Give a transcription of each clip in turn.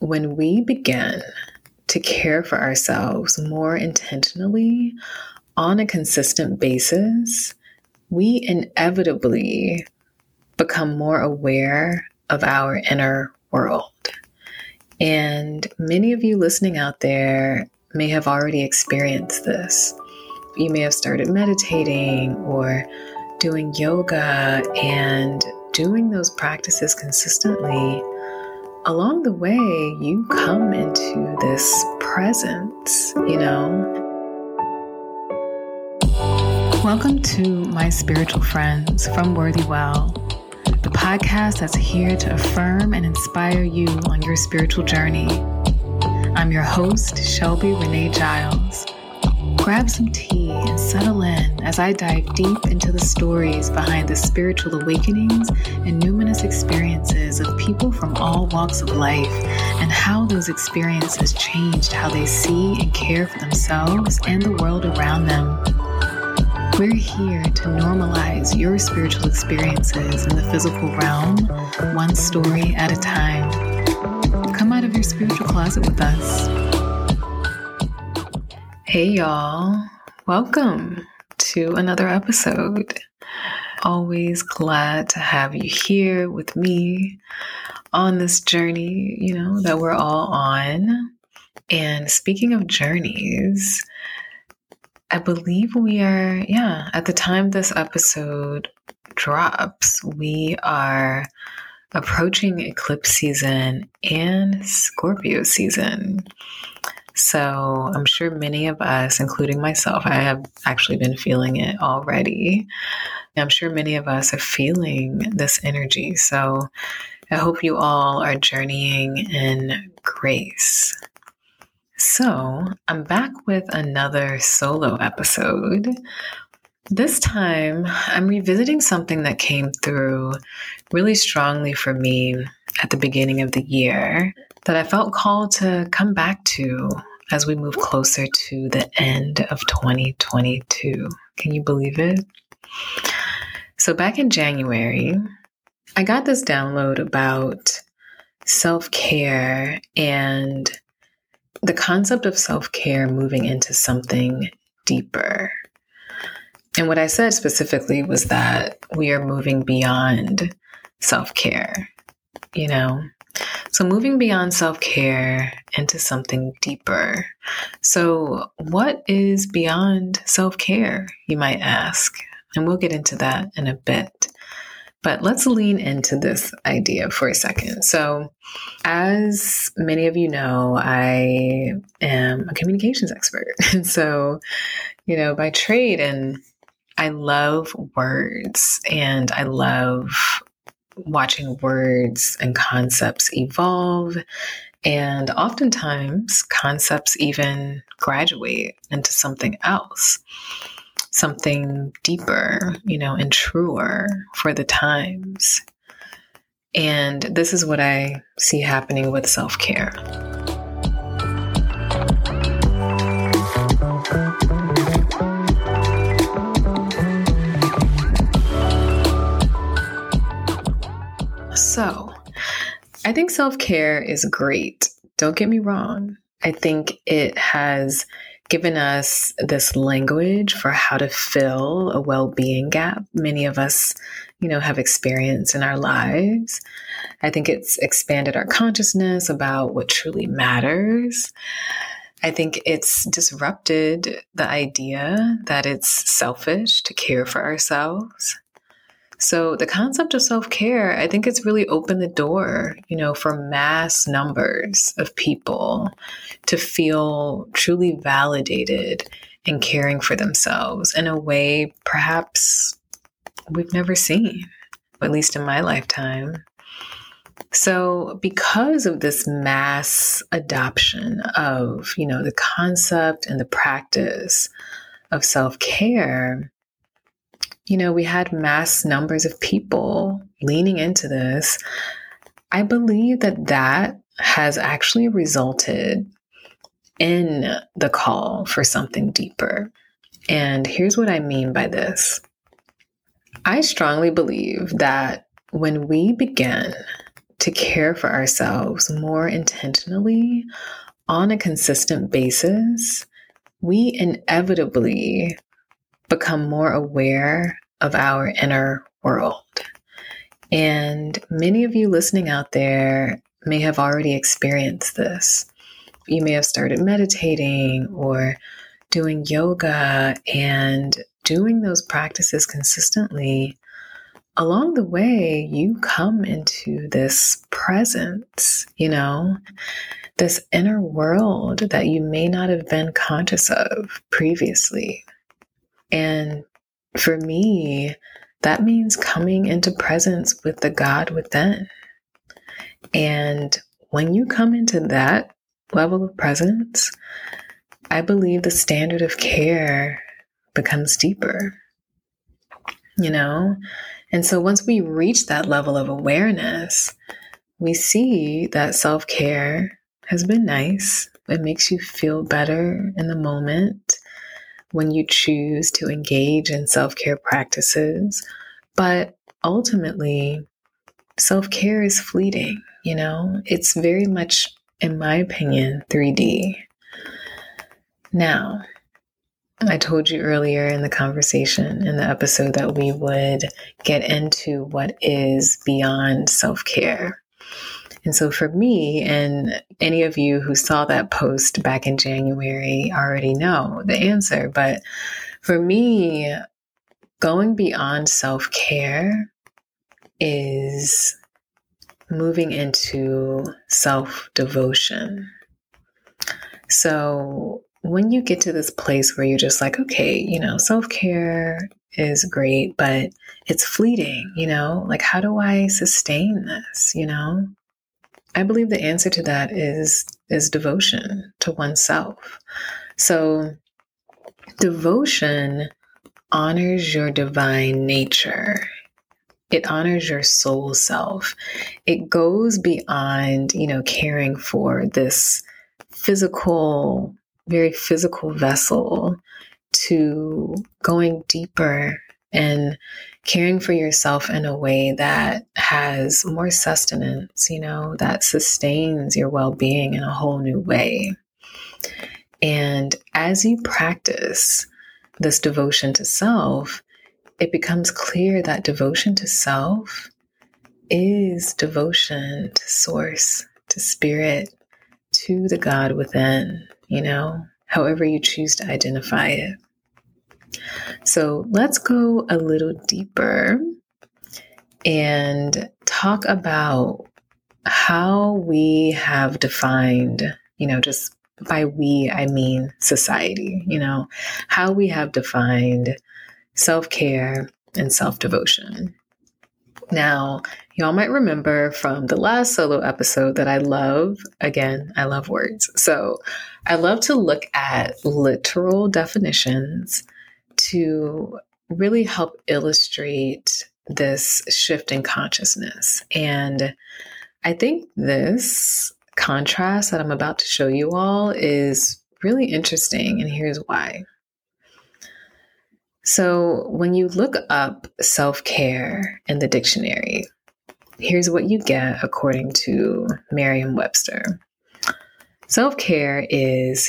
when we begin to care for ourselves more intentionally on a consistent basis, we inevitably become more aware of our inner world. And many of you listening out there may have already experienced this. You may have started meditating or doing yoga and doing those practices consistently. Along the way, you come into this presence, you know. Welcome to my spiritual friends from Worthy Well the podcast that's here to affirm and inspire you on your spiritual journey. I'm your host, Shelby Renee Giles. Grab some tea and settle in as I dive deep into the stories behind the spiritual awakenings and numinous experiences of people from all walks of life and how those experiences changed how they see and care for themselves and the world around them. We're here to normalize your spiritual experiences in the physical realm, one story at a time. Come out of your spiritual closet with us. Hey, y'all. Welcome to another episode. Always glad to have you here with me on this journey, you know, that we're all on. And speaking of journeys, I believe we are, yeah, at the time this episode drops, we are approaching eclipse season and Scorpio season. So I'm sure many of us, including myself, I have actually been feeling it already. I'm sure many of us are feeling this energy. So I hope you all are journeying in grace. So, I'm back with another solo episode. This time, I'm revisiting something that came through really strongly for me at the beginning of the year that I felt called to come back to as we move closer to the end of 2022. Can you believe it? So, back in January, I got this download about self care and the concept of self care moving into something deeper. And what I said specifically was that we are moving beyond self care, you know? So, moving beyond self care into something deeper. So, what is beyond self care, you might ask? And we'll get into that in a bit. But let's lean into this idea for a second. So, as many of you know, I am a communications expert. And so, you know, by trade, and I love words and I love watching words and concepts evolve. And oftentimes, concepts even graduate into something else something deeper, you know, and truer for the times. And this is what I see happening with self care. So, I think self care is great. Don't get me wrong. I think it has given us this language for how to fill a well-being gap many of us you know have experienced in our lives i think it's expanded our consciousness about what truly matters i think it's disrupted the idea that it's selfish to care for ourselves so the concept of self-care, I think it's really opened the door, you know, for mass numbers of people to feel truly validated in caring for themselves in a way perhaps we've never seen, at least in my lifetime. So, because of this mass adoption of, you know, the concept and the practice of self-care, you know, we had mass numbers of people leaning into this. I believe that that has actually resulted in the call for something deeper. And here's what I mean by this I strongly believe that when we begin to care for ourselves more intentionally on a consistent basis, we inevitably become more aware of our inner world. And many of you listening out there may have already experienced this. You may have started meditating or doing yoga and doing those practices consistently. Along the way, you come into this presence, you know, this inner world that you may not have been conscious of previously. And for me, that means coming into presence with the God within. And when you come into that level of presence, I believe the standard of care becomes deeper. You know? And so once we reach that level of awareness, we see that self care has been nice. It makes you feel better in the moment when you choose to engage in self care practices. But ultimately, self care is fleeting, you know? It's very much, in my opinion, 3D. Now, I told you earlier in the conversation, in the episode, that we would get into what is beyond self care. And so, for me, and any of you who saw that post back in January already know the answer. But for me, going beyond self care is moving into self devotion. So, when you get to this place where you're just like, okay, you know, self care is great, but it's fleeting, you know, like, how do I sustain this, you know? I believe the answer to that is is devotion to oneself. So devotion honors your divine nature. It honors your soul self. It goes beyond, you know, caring for this physical, very physical vessel to going deeper and caring for yourself in a way that has more sustenance, you know, that sustains your well being in a whole new way. And as you practice this devotion to self, it becomes clear that devotion to self is devotion to source, to spirit, to the God within, you know, however you choose to identify it. So let's go a little deeper and talk about how we have defined, you know, just by we, I mean society, you know, how we have defined self care and self devotion. Now, y'all might remember from the last solo episode that I love, again, I love words. So I love to look at literal definitions to really help illustrate this shift in consciousness. And I think this contrast that I'm about to show you all is really interesting, and here's why. So, when you look up self care in the dictionary, here's what you get according to Merriam Webster Self care is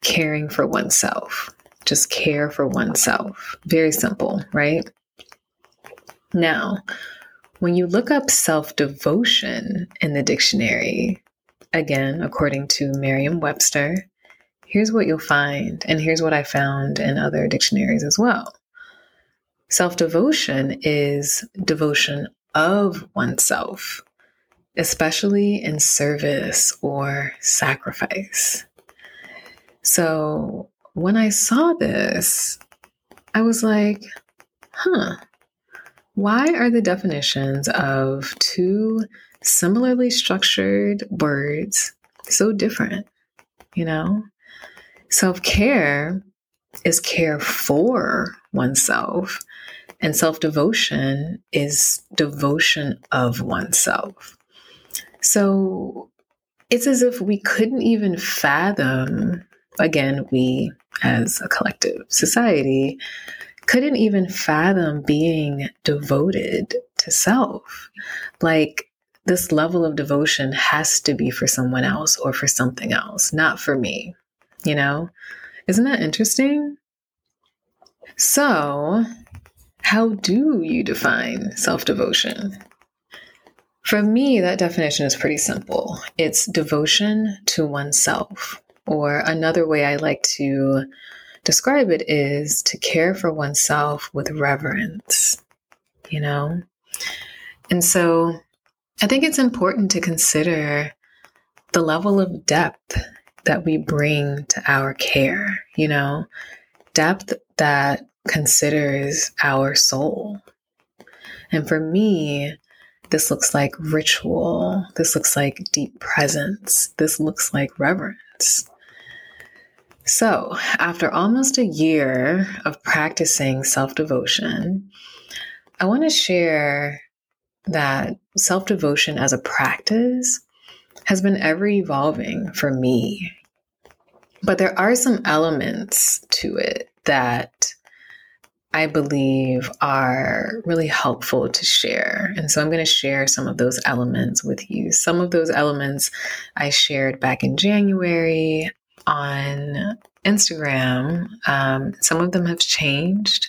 caring for oneself, just care for oneself. Very simple, right? Now, when you look up self devotion in the dictionary, again, according to Merriam Webster, here's what you'll find, and here's what I found in other dictionaries as well. Self devotion is devotion of oneself, especially in service or sacrifice. So, when I saw this, I was like, huh, why are the definitions of two similarly structured words so different? You know, self care is care for oneself, and self devotion is devotion of oneself. So it's as if we couldn't even fathom, again, we as a collective society couldn't even fathom being devoted to self. Like this level of devotion has to be for someone else or for something else, not for me. You know? Isn't that interesting? So, how do you define self devotion? For me, that definition is pretty simple it's devotion to oneself. Or another way I like to describe it is to care for oneself with reverence, you know? And so I think it's important to consider the level of depth that we bring to our care, you know, depth that considers our soul. And for me, this looks like ritual. This looks like deep presence. This looks like reverence. So, after almost a year of practicing self devotion, I want to share that self devotion as a practice has been ever evolving for me. But there are some elements to it that I believe are really helpful to share. And so I'm going to share some of those elements with you. Some of those elements I shared back in January on Instagram. Um, some of them have changed.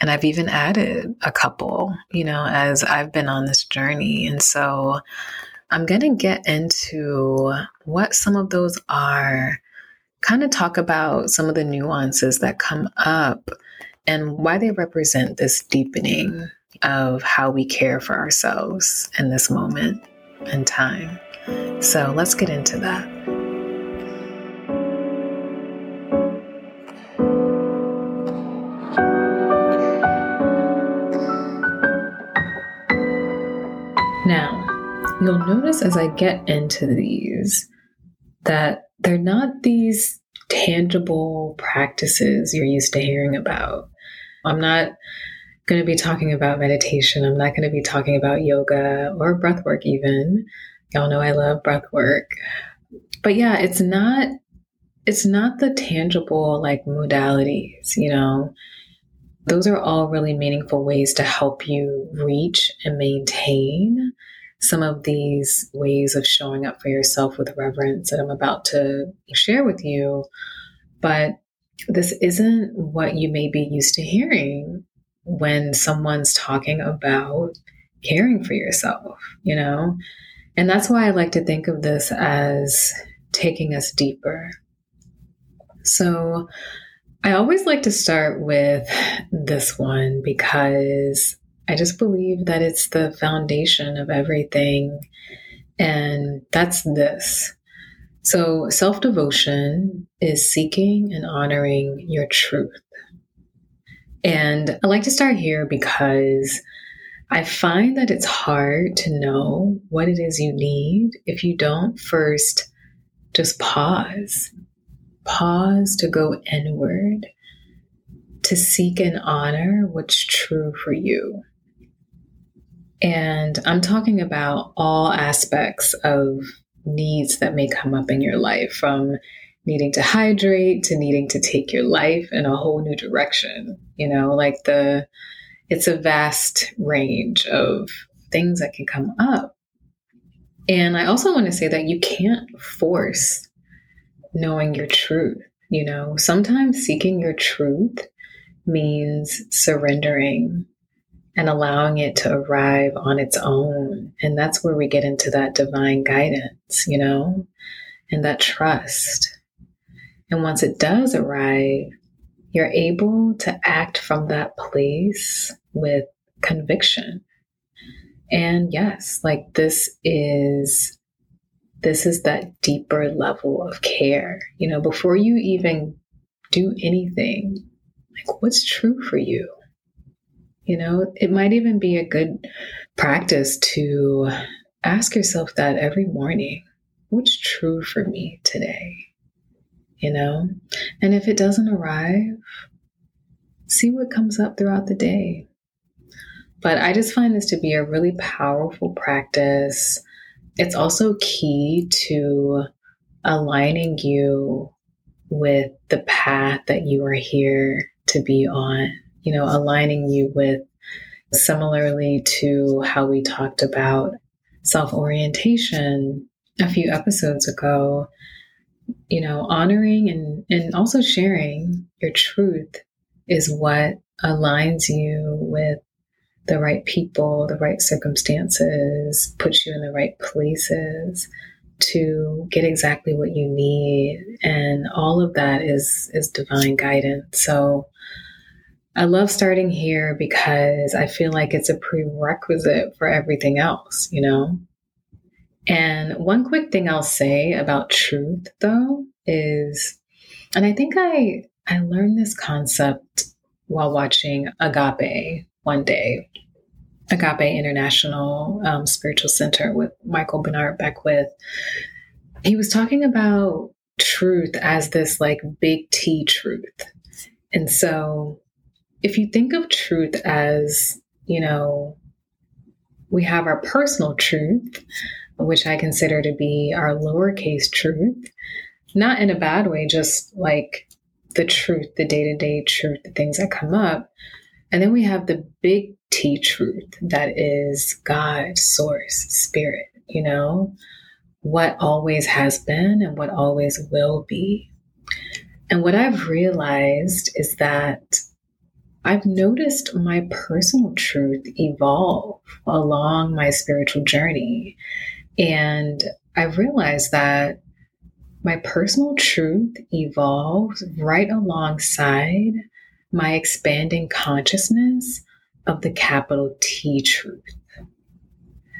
And I've even added a couple, you know, as I've been on this journey. And so I'm going to get into what some of those are, kind of talk about some of the nuances that come up and why they represent this deepening of how we care for ourselves in this moment and time. So let's get into that. You'll notice as I get into these that they're not these tangible practices you're used to hearing about. I'm not going to be talking about meditation. I'm not going to be talking about yoga or breath work, even. Y'all know I love breath work. But yeah, it's not it's not the tangible like modalities, you know. Those are all really meaningful ways to help you reach and maintain some of these ways of showing up for yourself with reverence that I'm about to share with you. But this isn't what you may be used to hearing when someone's talking about caring for yourself, you know? And that's why I like to think of this as taking us deeper. So I always like to start with this one because I just believe that it's the foundation of everything. And that's this. So, self devotion is seeking and honoring your truth. And I like to start here because I find that it's hard to know what it is you need if you don't first just pause. Pause to go inward, to seek and honor what's true for you. And I'm talking about all aspects of needs that may come up in your life from needing to hydrate to needing to take your life in a whole new direction. You know, like the, it's a vast range of things that can come up. And I also want to say that you can't force knowing your truth. You know, sometimes seeking your truth means surrendering and mm-hmm. allowing it to arrive on its own. And that's where we get into that divine guidance, you know, and that trust. And once it does arrive, you're able to act from that place with conviction. And yes, like this is this is that deeper level of care. You know, before you even do anything, like what's true for you? You know, it might even be a good practice to ask yourself that every morning what's true for me today? You know, and if it doesn't arrive, see what comes up throughout the day. But I just find this to be a really powerful practice. It's also key to aligning you with the path that you are here to be on you know, aligning you with similarly to how we talked about self orientation a few episodes ago, you know, honoring and, and also sharing your truth is what aligns you with the right people, the right circumstances, puts you in the right places to get exactly what you need. And all of that is is divine guidance. So I love starting here because I feel like it's a prerequisite for everything else, you know? And one quick thing I'll say about truth though is and I think I I learned this concept while watching Agape one day. Agape International um, Spiritual Center with Michael Bernard Beckwith. He was talking about truth as this like big T truth. And so if you think of truth as, you know, we have our personal truth, which I consider to be our lowercase truth, not in a bad way, just like the truth, the day to day truth, the things that come up. And then we have the big T truth that is God, source, spirit, you know, what always has been and what always will be. And what I've realized is that I've noticed my personal truth evolve along my spiritual journey. And I realized that my personal truth evolves right alongside my expanding consciousness of the capital T truth.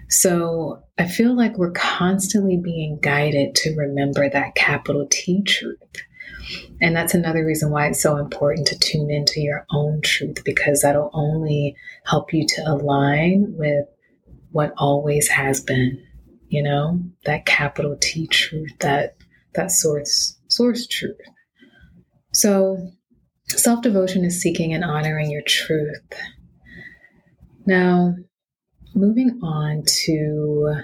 So I feel like we're constantly being guided to remember that capital T truth. And that's another reason why it's so important to tune into your own truth because that'll only help you to align with what always has been, you know, that capital T truth, that that source source truth. So self-devotion is seeking and honoring your truth. Now, moving on to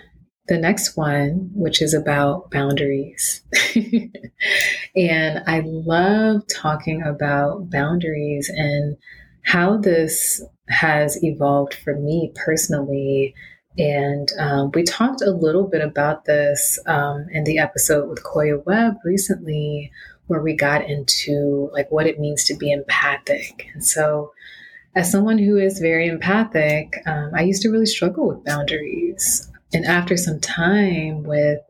the next one, which is about boundaries. and I love talking about boundaries and how this has evolved for me personally. And um, we talked a little bit about this um, in the episode with Koya Webb recently, where we got into like what it means to be empathic. And so, as someone who is very empathic, um, I used to really struggle with boundaries. And after some time with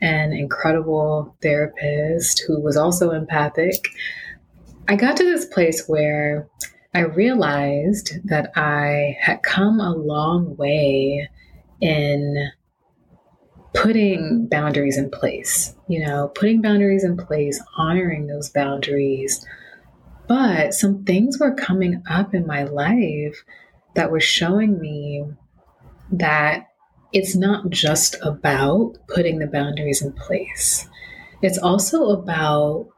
an incredible therapist who was also empathic, I got to this place where I realized that I had come a long way in putting boundaries in place, you know, putting boundaries in place, honoring those boundaries. But some things were coming up in my life that were showing me that it's not just about putting the boundaries in place. It's also about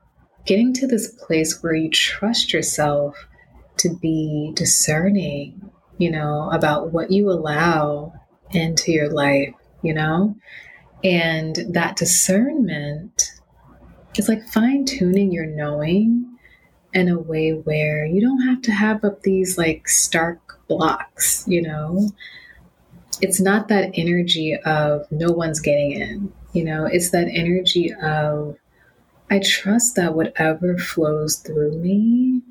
getting to this place where you trust yourself to be discerning, you know, about what you allow into your life, you know? And that discernment is like fine tuning your knowing in a way where you don't have to have up these like stark blocks, you know? It's not that energy of no one's getting in, you know, it's that energy of I trust that whatever flows through me,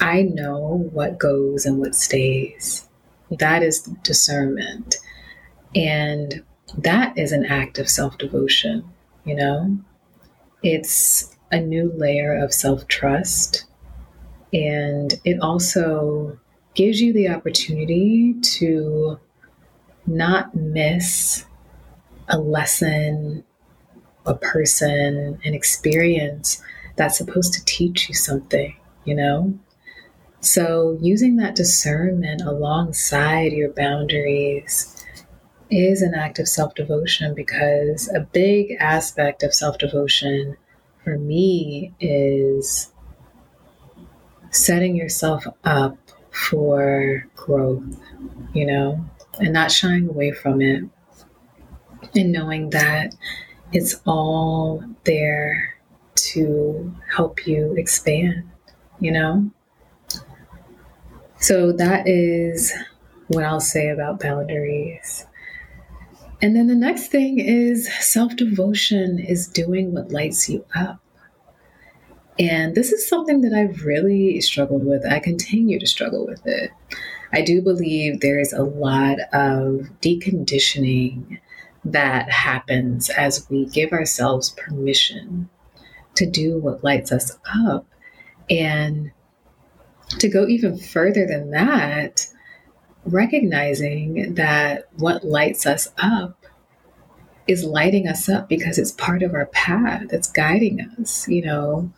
I know what goes and what stays. That is discernment. And that is an act of self devotion, you know? It's a new layer of self trust. And it also gives you the opportunity to not miss a lesson, a person, an experience that's supposed to teach you something, you know? So, using that discernment alongside your boundaries is an act of self devotion because a big aspect of self devotion for me is setting yourself up for growth, you know? And not shying away from it and knowing that it's all there to help you expand, you know? So that is what I'll say about boundaries. And then the next thing is self devotion is doing what lights you up. And this is something that I've really struggled with. I continue to struggle with it. I do believe there's a lot of deconditioning that happens as we give ourselves permission to do what lights us up. And to go even further than that, recognizing that what lights us up is lighting us up because it's part of our path, it's guiding us, you know,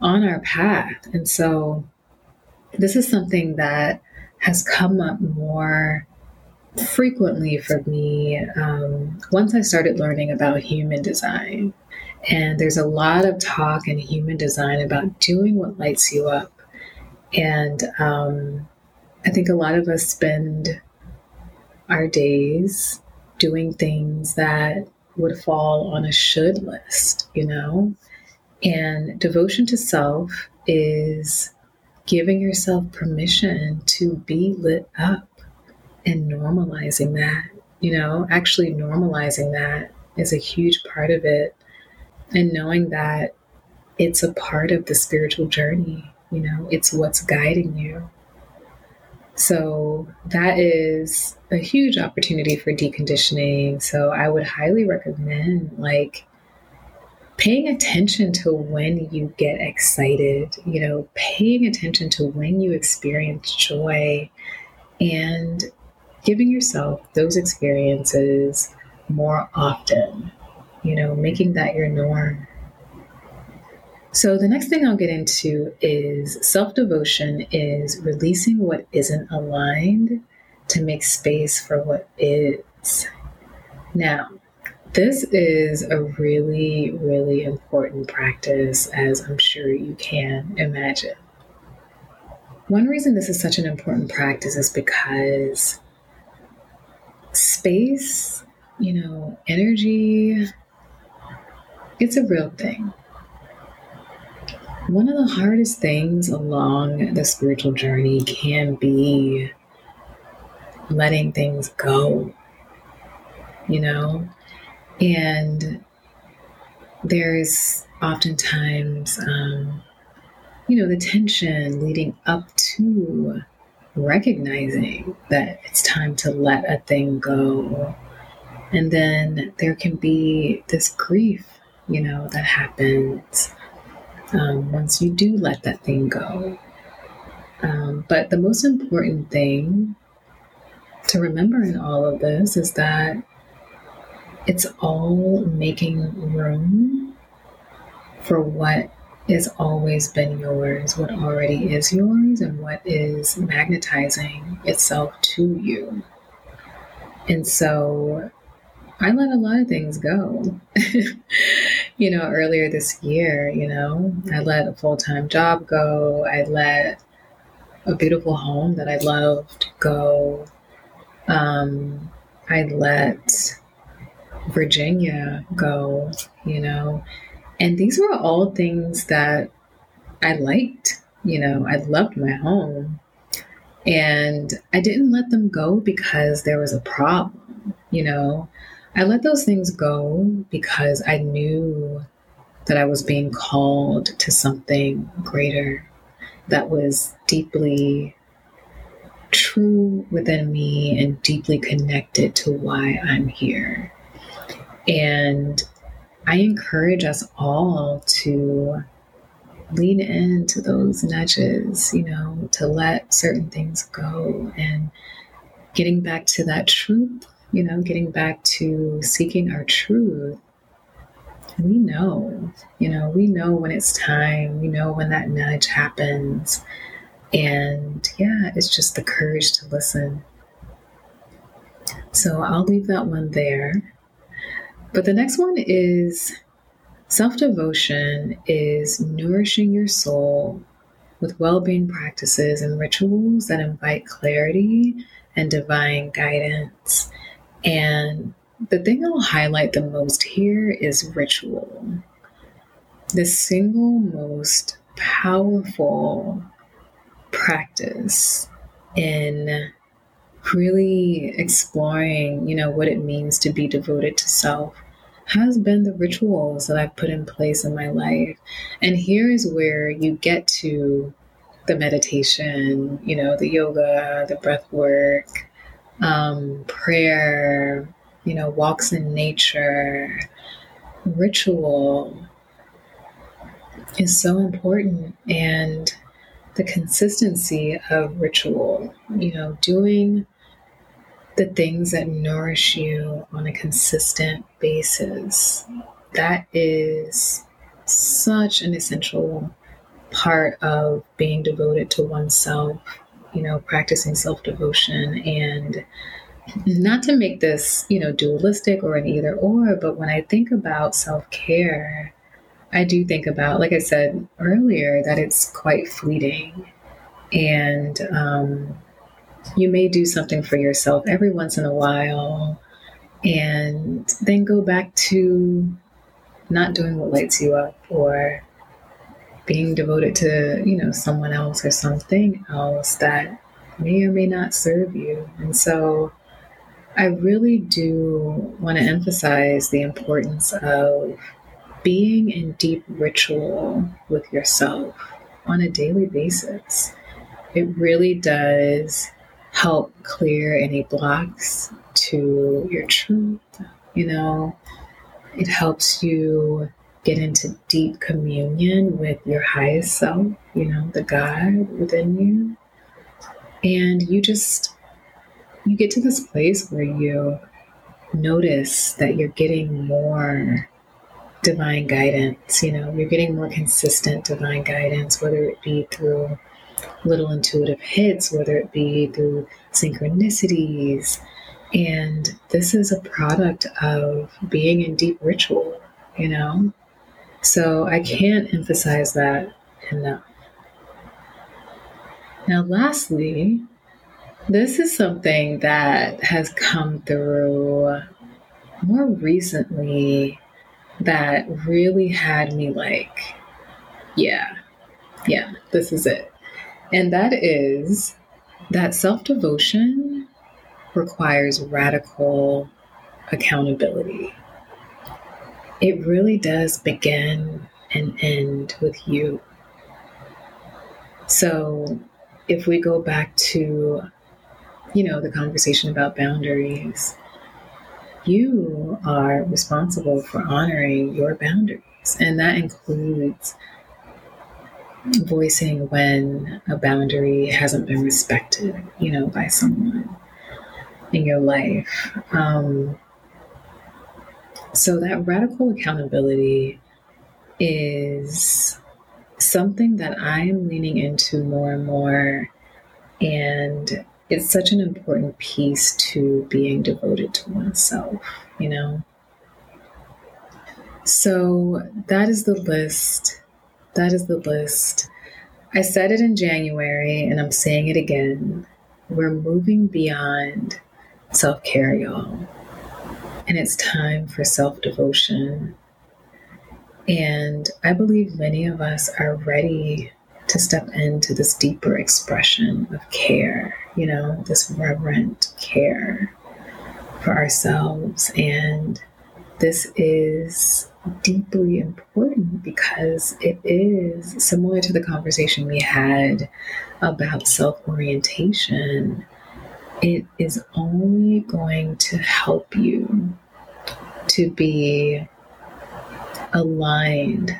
on our path. And so this is something that has come up more frequently for me um, once I started learning about human design. And there's a lot of talk in human design about doing what lights you up. And um, I think a lot of us spend our days doing things that would fall on a should list, you know? And devotion to self is giving yourself permission to be lit up and normalizing that, you know, actually normalizing that is a huge part of it. And knowing that it's a part of the spiritual journey, you know, it's what's guiding you. So that is a huge opportunity for deconditioning. So I would highly recommend like paying attention to when you get excited, you know, paying attention to when you experience joy and giving yourself those experiences more often, you know, making that your norm. So, the next thing I'll get into is self devotion is releasing what isn't aligned to make space for what is. Now, this is a really, really important practice, as I'm sure you can imagine. One reason this is such an important practice is because space, you know, energy, it's a real thing. One of the hardest things along the spiritual journey can be letting things go, you know? And there's oftentimes, um, you know, the tension leading up to recognizing that it's time to let a thing go. And then there can be this grief, you know, that happens um, once you do let that thing go. Um, but the most important thing to remember in all of this is that it's all making room for what is always been yours, what already is yours, and what is magnetizing itself to you. And so I let a lot of things go. you know, earlier this year, you know, I let a full time job go. I let a beautiful home that I loved go. Um, I let Virginia go, you know, and these were all things that I liked. You know, I loved my home. And I didn't let them go because there was a problem. You know, I let those things go because I knew that I was being called to something greater that was deeply true within me and deeply connected to why I'm here. And I encourage us all to lean into those nudges, you know, to let certain things go and getting back to that truth, you know, getting back to seeking our truth. We know, you know, we know when it's time, we know when that nudge happens. And yeah, it's just the courage to listen. So I'll leave that one there. But the next one is self devotion is nourishing your soul with well being practices and rituals that invite clarity and divine guidance. And the thing I'll highlight the most here is ritual. The single most powerful practice in really exploring, you know, what it means to be devoted to self has been the rituals that I've put in place in my life. And here is where you get to the meditation, you know, the yoga, the breath work, um, prayer, you know, walks in nature, ritual is so important. And the consistency of ritual, you know, doing the things that nourish you on a consistent basis. That is such an essential part of being devoted to oneself, you know, practicing self devotion and not to make this, you know, dualistic or an either or, but when I think about self care, I do think about, like I said earlier, that it's quite fleeting. And um, you may do something for yourself every once in a while and then go back to not doing what lights you up or being devoted to, you know, someone else or something else that may or may not serve you. And so I really do want to emphasize the importance of being in deep ritual with yourself on a daily basis. It really does help clear any blocks to your truth. You know, it helps you get into deep communion with your highest self, you know, the God within you. And you just, you get to this place where you notice that you're getting more divine guidance, you know, you're getting more consistent divine guidance, whether it be through little intuitive hits, whether it be through synchronicities. And this is a product of being in deep ritual, you know? So I can't emphasize that enough. Now, lastly, this is something that has come through more recently that really had me like, yeah, yeah, this is it. And that is that self devotion requires radical accountability. It really does begin and end with you. So, if we go back to, you know, the conversation about boundaries, you are responsible for honoring your boundaries. And that includes voicing when a boundary hasn't been respected, you know, by someone in your life. Um, so that radical accountability is something that I am leaning into more and more. And it's such an important piece to being devoted to oneself, you know? So that is the list that is the list. I said it in January and I'm saying it again. We're moving beyond self care, y'all. And it's time for self devotion. And I believe many of us are ready to step into this deeper expression of care, you know, this reverent care for ourselves. And this is deeply important because it is similar to the conversation we had about self orientation. It is only going to help you to be aligned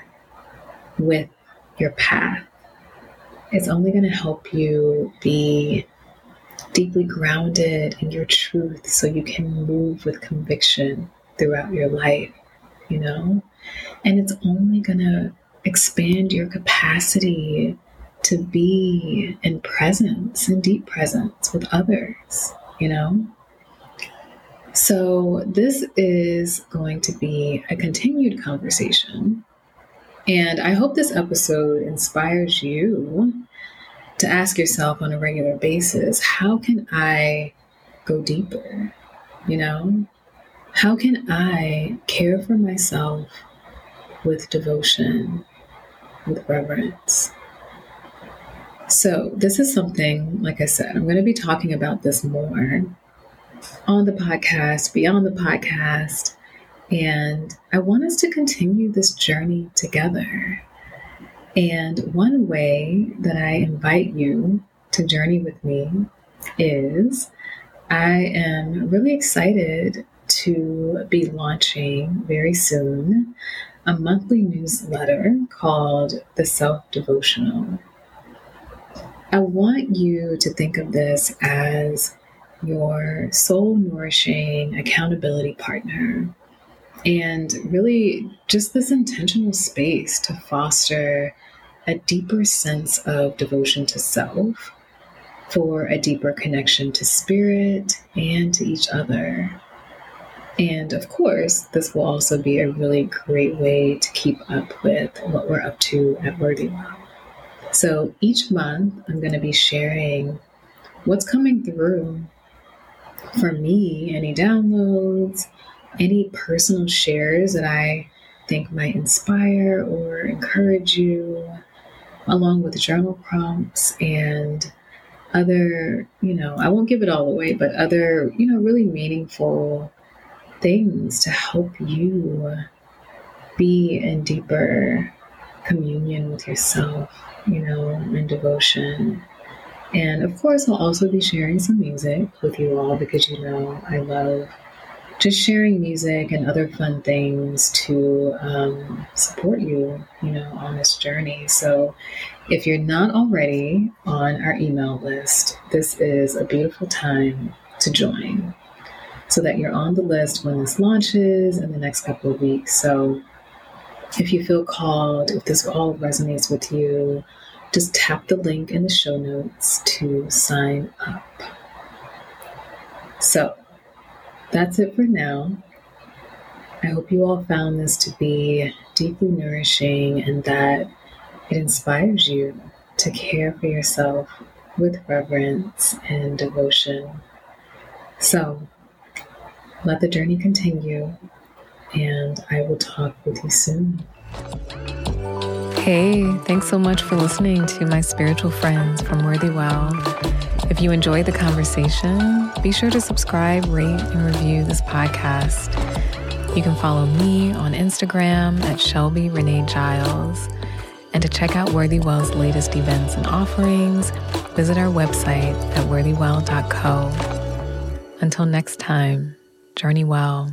with your path. It's only going to help you be deeply grounded in your truth so you can move with conviction throughout your life you know? And it's only going to expand your capacity to be in presence, in deep presence with others, you know? So, this is going to be a continued conversation. And I hope this episode inspires you to ask yourself on a regular basis how can I go deeper? You know, how can I care for myself with devotion, with reverence? So, this is something, like I said, I'm going to be talking about this more on the podcast, beyond the podcast. And I want us to continue this journey together. And one way that I invite you to journey with me is I am really excited to be launching very soon a monthly newsletter called The Self Devotional. I want you to think of this as your soul nourishing accountability partner and really just this intentional space to foster a deeper sense of devotion to self for a deeper connection to spirit and to each other. And of course, this will also be a really great way to keep up with what we're up to at Worthy Well. So each month, I'm going to be sharing what's coming through for me, any downloads, any personal shares that I think might inspire or encourage you, along with journal prompts and other, you know, I won't give it all away, but other, you know, really meaningful things to help you be in deeper communion with yourself you know, and devotion. And of course, I'll also be sharing some music with you all because you know I love just sharing music and other fun things to um, support you, you know, on this journey. So if you're not already on our email list, this is a beautiful time to join so that you're on the list when this launches in the next couple of weeks. So if you feel called, if this all resonates with you, just tap the link in the show notes to sign up. So that's it for now. I hope you all found this to be deeply nourishing and that it inspires you to care for yourself with reverence and devotion. So let the journey continue and I will talk with you soon. Hey, thanks so much for listening to my spiritual friends from Worthy Well. If you enjoyed the conversation, be sure to subscribe, rate, and review this podcast. You can follow me on Instagram at Shelby Renee Giles. And to check out Worthy Well's latest events and offerings, visit our website at worthywell.co. Until next time, journey well.